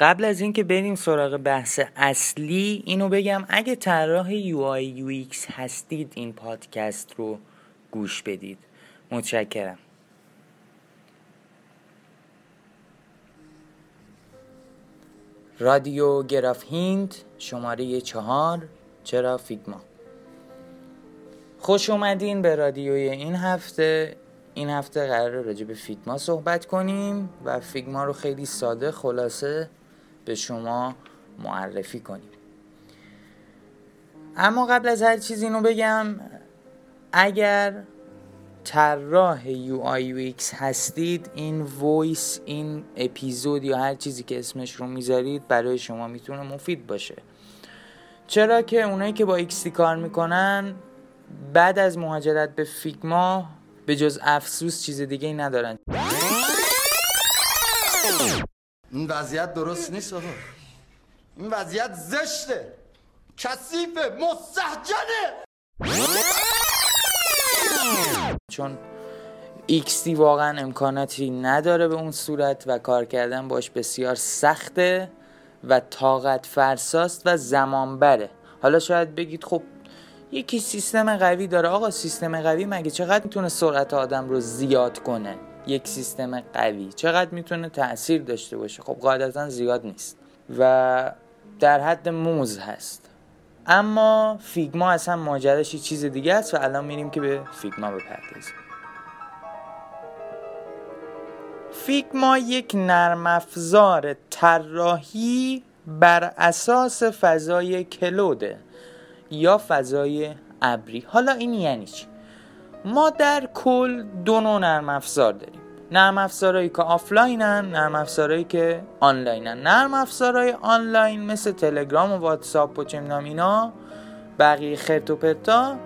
قبل از اینکه بریم سراغ بحث اصلی اینو بگم اگه طراح UI UX هستید این پادکست رو گوش بدید. متشکرم. رادیو گراف هیند شماره چهار چرا فیگما. خوش اومدین به رادیوی این هفته. این هفته قرار راجع به فیگما صحبت کنیم و فیگما رو خیلی ساده خلاصه به شما معرفی کنیم. اما قبل از هر چیز اینو بگم اگر طراح UI UX هستید این voice این اپیزود یا هر چیزی که اسمش رو می‌ذارید برای شما می‌تونه مفید باشه. چرا که اونایی که با XD کار می‌کنن بعد از مهاجرت به فیگما به جز افسوس چیز دیگه ای ندارن. این وضعیت درست نیست آقا. این وضعیت زشته. کثیفه مستحجنه چون XD واقعا امکاناتی نداره به اون صورت و کار کردن باش بسیار سخته و طاقت فرساست و زمان بره حالا شاید بگید خب یکی سیستم قوی داره. آقا سیستم قوی مگه چقدر می‌تونه سرعت آدم رو زیاد کنه؟ یک سیستم قوی. چقدر می‌تونه تاثیر داشته باشه؟ خب قاعدتا زیاد نیست. و در حد موز هست. اما فیگما اصلا ماجراش چیز دیگه است و الان میریم که به فیگما بپردازیم. فیگما یک نرم افزار طراحی بر اساس فضای کلوده یا فضای ابری. حالا این یعنی چی؟ ما در کل دو نوع نرم افزار داریم. نرم افزارهایی که آفلاینن نرم افزارهایی که آنلاینن. نرم افزارهای آنلاین مثل تلگرام و واتساپ و چه اینا بقیه خرت و پرتا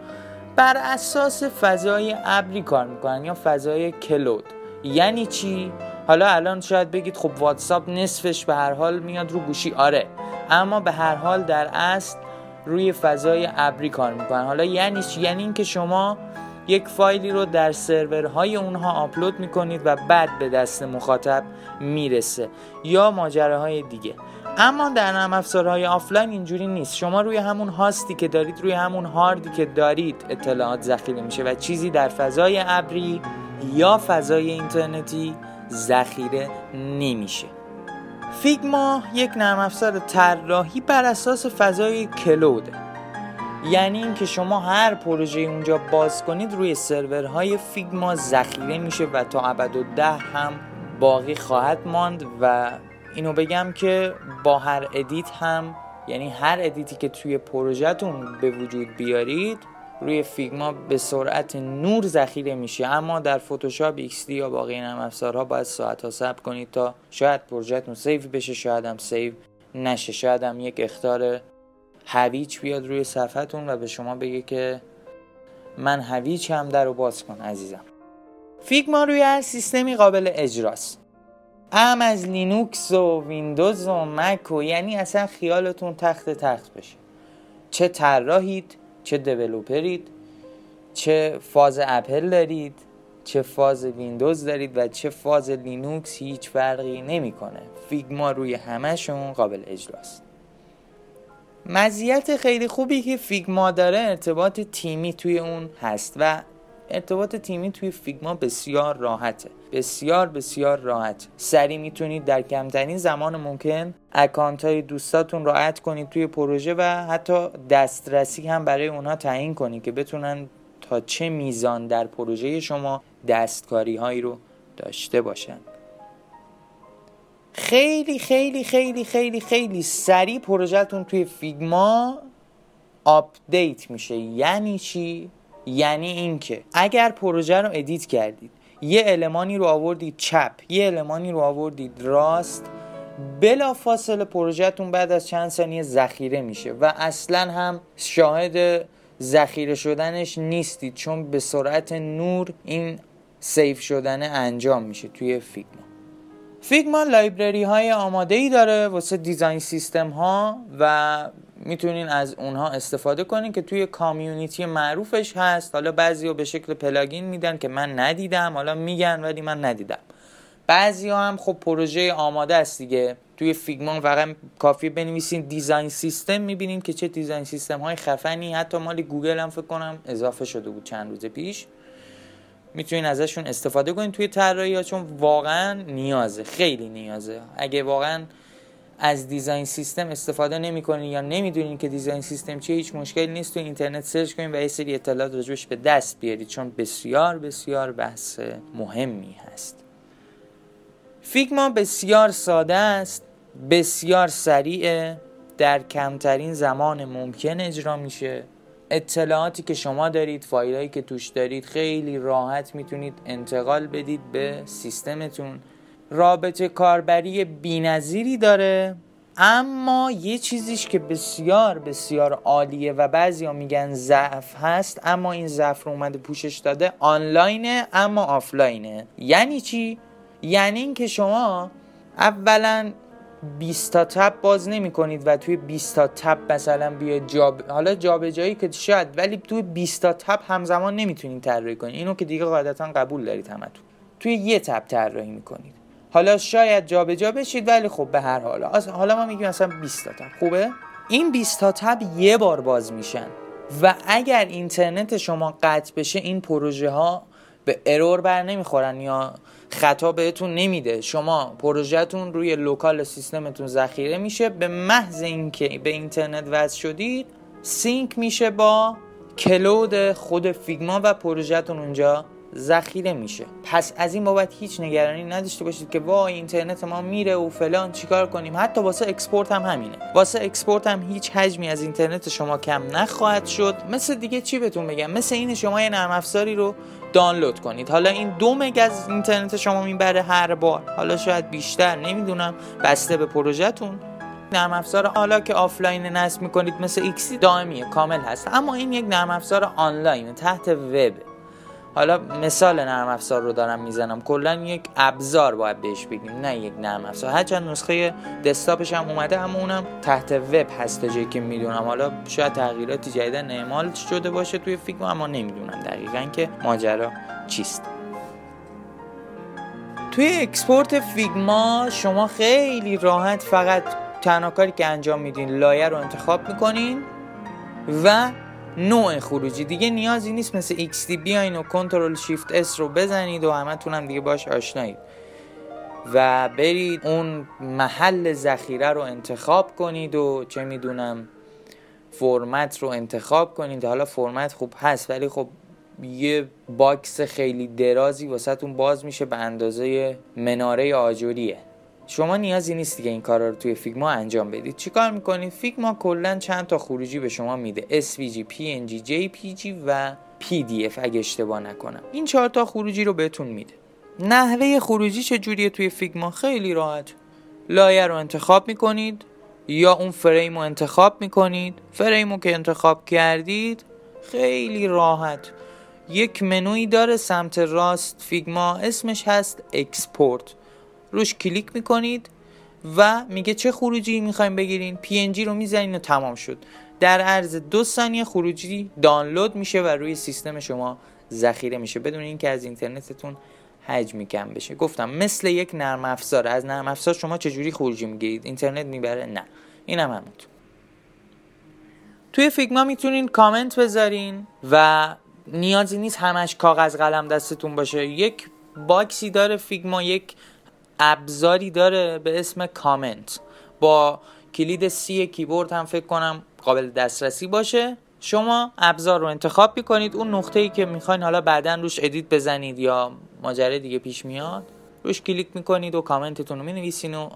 بر اساس فضای ابری کار می‌کنن یا فضای cloud. یعنی چی؟ حالا الان شاید بگید خب واتساپ نصفش به هر حال میاد رو گوشی. آره. اما به هر حال در اصل روی فضای ابری کار می‌کنن. حالا یعنی چی؟ یعنی اینکه شما یک فایلی رو در سرورهای اونها آپلود می‌کنید و بعد به دست مخاطب می‌رسه. یا ماجراهای دیگه. اما در نرم افزارهای آفلاین اینجوری نیست. شما روی همون هاستی که دارید روی همون هاردی که دارید اطلاعات ذخیره میشه و چیزی در فضای ابری یا فضای اینترنتی ذخیره نمیشه. فیگما یک نرم افزار طراحی بر اساس فضای cloud ه یعنی اینکه شما هر پروژه اونجا باز کنید روی سرورهای فیگما ذخیره میشه و تا ابدالدهر هم باقی خواهد ماند و اینو بگم که با هر edit هم یعنی هر edit ی که توی پروژهتون به وجود بیارید روی فیگما به سرعت نور ذخیره میشه. اما در فتوشاپ XD یا باقی نرم افزارها باید ساعت ها صبر کنید تا شاید پروژهتون save بشه شاید هم save نشه شاید هم یک اخطار هویچ بیاد روی صفحتون و به شما بگه که من هویچ هم در رو باز کن عزیزم. فیگما روی هر سیستمی قابل اجراست. هم از لینوکس و ویندوز و مک و یعنی اصلا خیالتون تخت تخت بشه. چه طراحید چه developer ید چه فاز اپل دارید چه فاز ویندوز دارید و چه فاز لینوکس هیچ فرقی نمی‌کنه. فیگما روی همهشون قابل اجراست. مزیت خیلی خوبی که فیگما داره ارتباط تیمی توی اون هست و ارتباط تیمی توی فیگما بسیار راحته. بسیار بسیار راحت. سری می‌تونید در کمترین زمان ممکن اکانت های دوستاتون را اد کنید توی پروژه و حتی دسترسی هم برای اونها تعیین کنید که بتونن تا چه میزان در پروژه شما دستکاری هایی رو داشته باشن. خیلی خیلی خیلی خیلی خیلی سریع پروژهتون توی فیگما آپدیت میشه. یعنی چی؟ یعنی اینکه اگر پروژه رو edit کردید یه المانی رو آوردید چپ یه المانی رو آوردید راست بلا فاصله پروژهتون بعد از چند ثانیه ذخیره میشه و اصلا هم شاهد ذخیره شدنش نیستید چون به سرعت نور این save شدن انجام میشه توی فیگما. فیگما library های آماده ای داره واسه design system ها و می‌تونین از اونها استفاده کنین که توی community معروفش هست. حالا بعضی به شکل plugin میدن که من ندیدم حالا میگن ولی من ندیدم. بعضی ها هم خب پروژه آماده است دیگه. توی فیگما فقط کافی بنویسین design system می‌بینین که چه design system های خفنی. حتی مال گوگل هم فکر کنم اضافه شده بود چند روز پیش. می‌تونین ازشون استفاده کنین توی طراحی چون واقعا نیازه خیلی نیازه. اگه واقعا از design system استفاده نمی‌کنین یا نمی‌دونین که design system چیه هیچ مشکلی نیست تو اینترنت search کنین و یه سری اطلاعات راجبش به دست بیارید چون بسیار بسیار بحث مهمی هست. فیگما بسیار ساده است بسیار سریعه در کمترین زمان ممکن اجرا میشه. اطلاعاتی که شما دارید فایلایی که توش دارید خیلی راحت می‌تونید انتقال بدید به سیستمتون رابطه کاربری بینظیری داره اما یه چیزیش که بسیار بسیار عالیه و بعضی ها میگن ضعف هست اما این ضعف رو اومده پوشش داده آنلاینه اما آفلاینه یعنی چی؟ یعنی اینکه شما اولا 20 تا تب باز نمی کنید و توی 20 تا تب مثلا بیا جاب حالا جابجایی که شاید ولی توی 20 تا تب همزمان نمی‌تونید طراحی کنید اینو که دیگه قاعدتا قبول دارید همتون. توی یه تب طراحی می‌کنید. حالا شاید جابجا جا بشید ولی خب به هر حال. حالا ما میگیم مثلا 20 تا تب. خوبه؟ این 20 تا تب یه بار باز میشن. و اگر اینترنت شما قطع بشه این پروژه ها به error بر نمی‌خورن یا خطا بهتون نمیده. شما پروژهتون روی local سیستمتون ذخیره میشه. به محض اینکه به اینترنت وصل شدید sync میشه با cloud خود فیگما و پروژهتون اونجا ذخیره میشه. پس از این بابت هیچ نگرانی نداشته باشید که وای اینترنت ما میره و فلان چیکار کنیم؟ حتی واسه export هم همینه. واسه export هم هیچ حجمی از اینترنت شما کم نخواهد شد. مثل دیگه چی بهتون بگم؟ مثل این شما یه نرم افزاری رو دانلود کنید. حالا این دو مگ از اینترنت شما می‌بره هر بار. حالا شاید بیشتر نمی‌دونم. بسته به پروژهتون. نرم افزار حالا که آفلاین نصب می‌کنید مثل XD دائمیه کامل هست. اما این یک نرم افزار آنلاین تحت وب حالا مثال نرم افزار رو دارم می‌زنم. کلا یک ابزار باید بهش بگیم نه یک نرم افزار. هرچند نسخه دسکتاپش هم اومده اما اونم تحت وب هست تا که می‌دونم. حالا شاید تغییراتی جدیدا اعمال شده باشه توی فیگما اما نمی‌دونم دقیقا که ماجرا چیست. توی اکسپورت فیگما شما خیلی راحت فقط تنها کاری که انجام میدین لایه رو انتخاب می‌کنین و نوع خروجی. دیگه نیازی نیست مثل XD بیاین و کنترل شیفت S رو بزنید و همه تونم دیگه باش آشنایید. و برید اون محل ذخیره رو انتخاب کنید و چه می‌دونم فرمت رو انتخاب کنید. حالا فرمت خوب هست ولی خب یه box خیلی درازی واسه باز میشه به اندازه مناره آجوریه. شما نیازی نیست دیگه این کارا رو توی فیگما انجام بدید. چیکار می‌کنید؟ فیگما کلا چند تا خروجی به شما میده. SVG, PNG, JPG و PDF اگه اشتباه نکنم. این چهار تا خروجی رو بهتون میده. نحوه خروجی چجوریه توی فیگما؟ خیلی راحت. لایه رو انتخاب می‌کنید یا اون فریم رو انتخاب می‌کنید. فریم رو که انتخاب کردید خیلی راحت. یک منوی داره سمت راست فیگما اسمش هست export روش کلیک می‌کنید و میگه چه خروجی می‌خوایم بگیرین. PNG رو می‌زنین و تمام شد. در عرض دو ثانیه خروجی دانلود میشه و روی سیستم شما ذخیره میشه. بدون اینکه از اینترنتتون حجمی کم بشه. گفتم مثل یک نرم افزار. از نرم افزار شما چجوری خروجی می‌گیرید؟ اینترنت می‌بره؟ نه. اینم هم همونطور توی فیگما می‌تونین کامنت بذارین و نیازی نیست همش کاغذ قلم دستتون باشه. یک box ی داره فیگما یک ابزاری داره به اسم کامنت. با کلید C کیبورد هم فکر کنم قابل دسترسی باشه. شما ابزار رو انتخاب می‌کنید. اون نقطه ای که می‌خواین حالا بعدا روش edit بزنید یا ماجرا دیگه پیش میاد روش کلیک می‌کنید و کامنتتون رو می‌نویسین و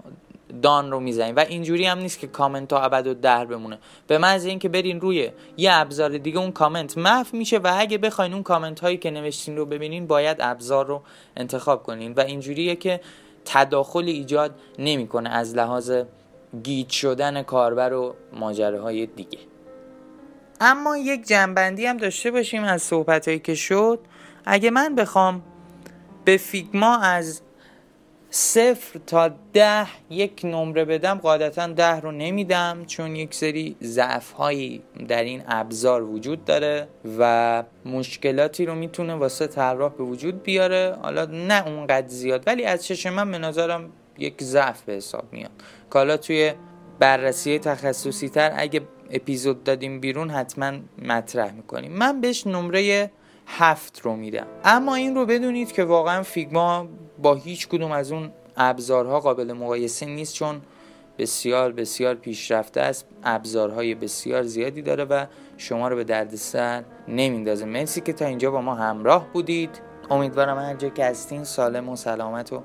done رو می‌زنید. و اینجوری هم نیست که کامنت ها ابدالدهر بمونه. به محض اینکه برین روی یه ابزار دیگه اون کامنت محو میشه و اگه بخواین اون کامنت هایی که نوشتین رو ببینین باید ابزار رو انتخاب کنین. و اینجوریه که تداخل ایجاد نمی‌کنه از لحاظ گیج شدن کاربر و ماجراهای دیگه. اما یک جمع‌بندی هم داشته باشیم از صحبت هایی که شد. اگه من بخوام به فیگما از صفر تا ده یک نمره بدم قاعدتا ده رو نمیدم چون یک سری ضعف هایی در این ابزار وجود داره و مشکلاتی رو می‌تونه واسه طراح به وجود بیاره. حالا نه اونقدر زیاد ولی از چشم من به نظرم یک ضعف به حساب میاد. کالا توی بررسی تخصصی تر اگه اپیزود دادیم بیرون حتما مطرح می‌کنیم. من بهش نمره هفت رو میدم. اما این رو بدونید که واقعا فیگما با هیچ کدوم از اون ابزارها قابل مقایسه نیست چون بسیار بسیار پیشرفته است. ابزارهای بسیار زیادی داره و شما رو به دردسر نمیندازه. مرسی که تا اینجا با ما همراه بودید. امیدوارم هر جا که هستین سالم و سلامت و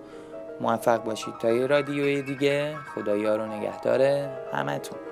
موفق باشید. تا یه رادیوی دیگه خدایا رو نگهداره همتون.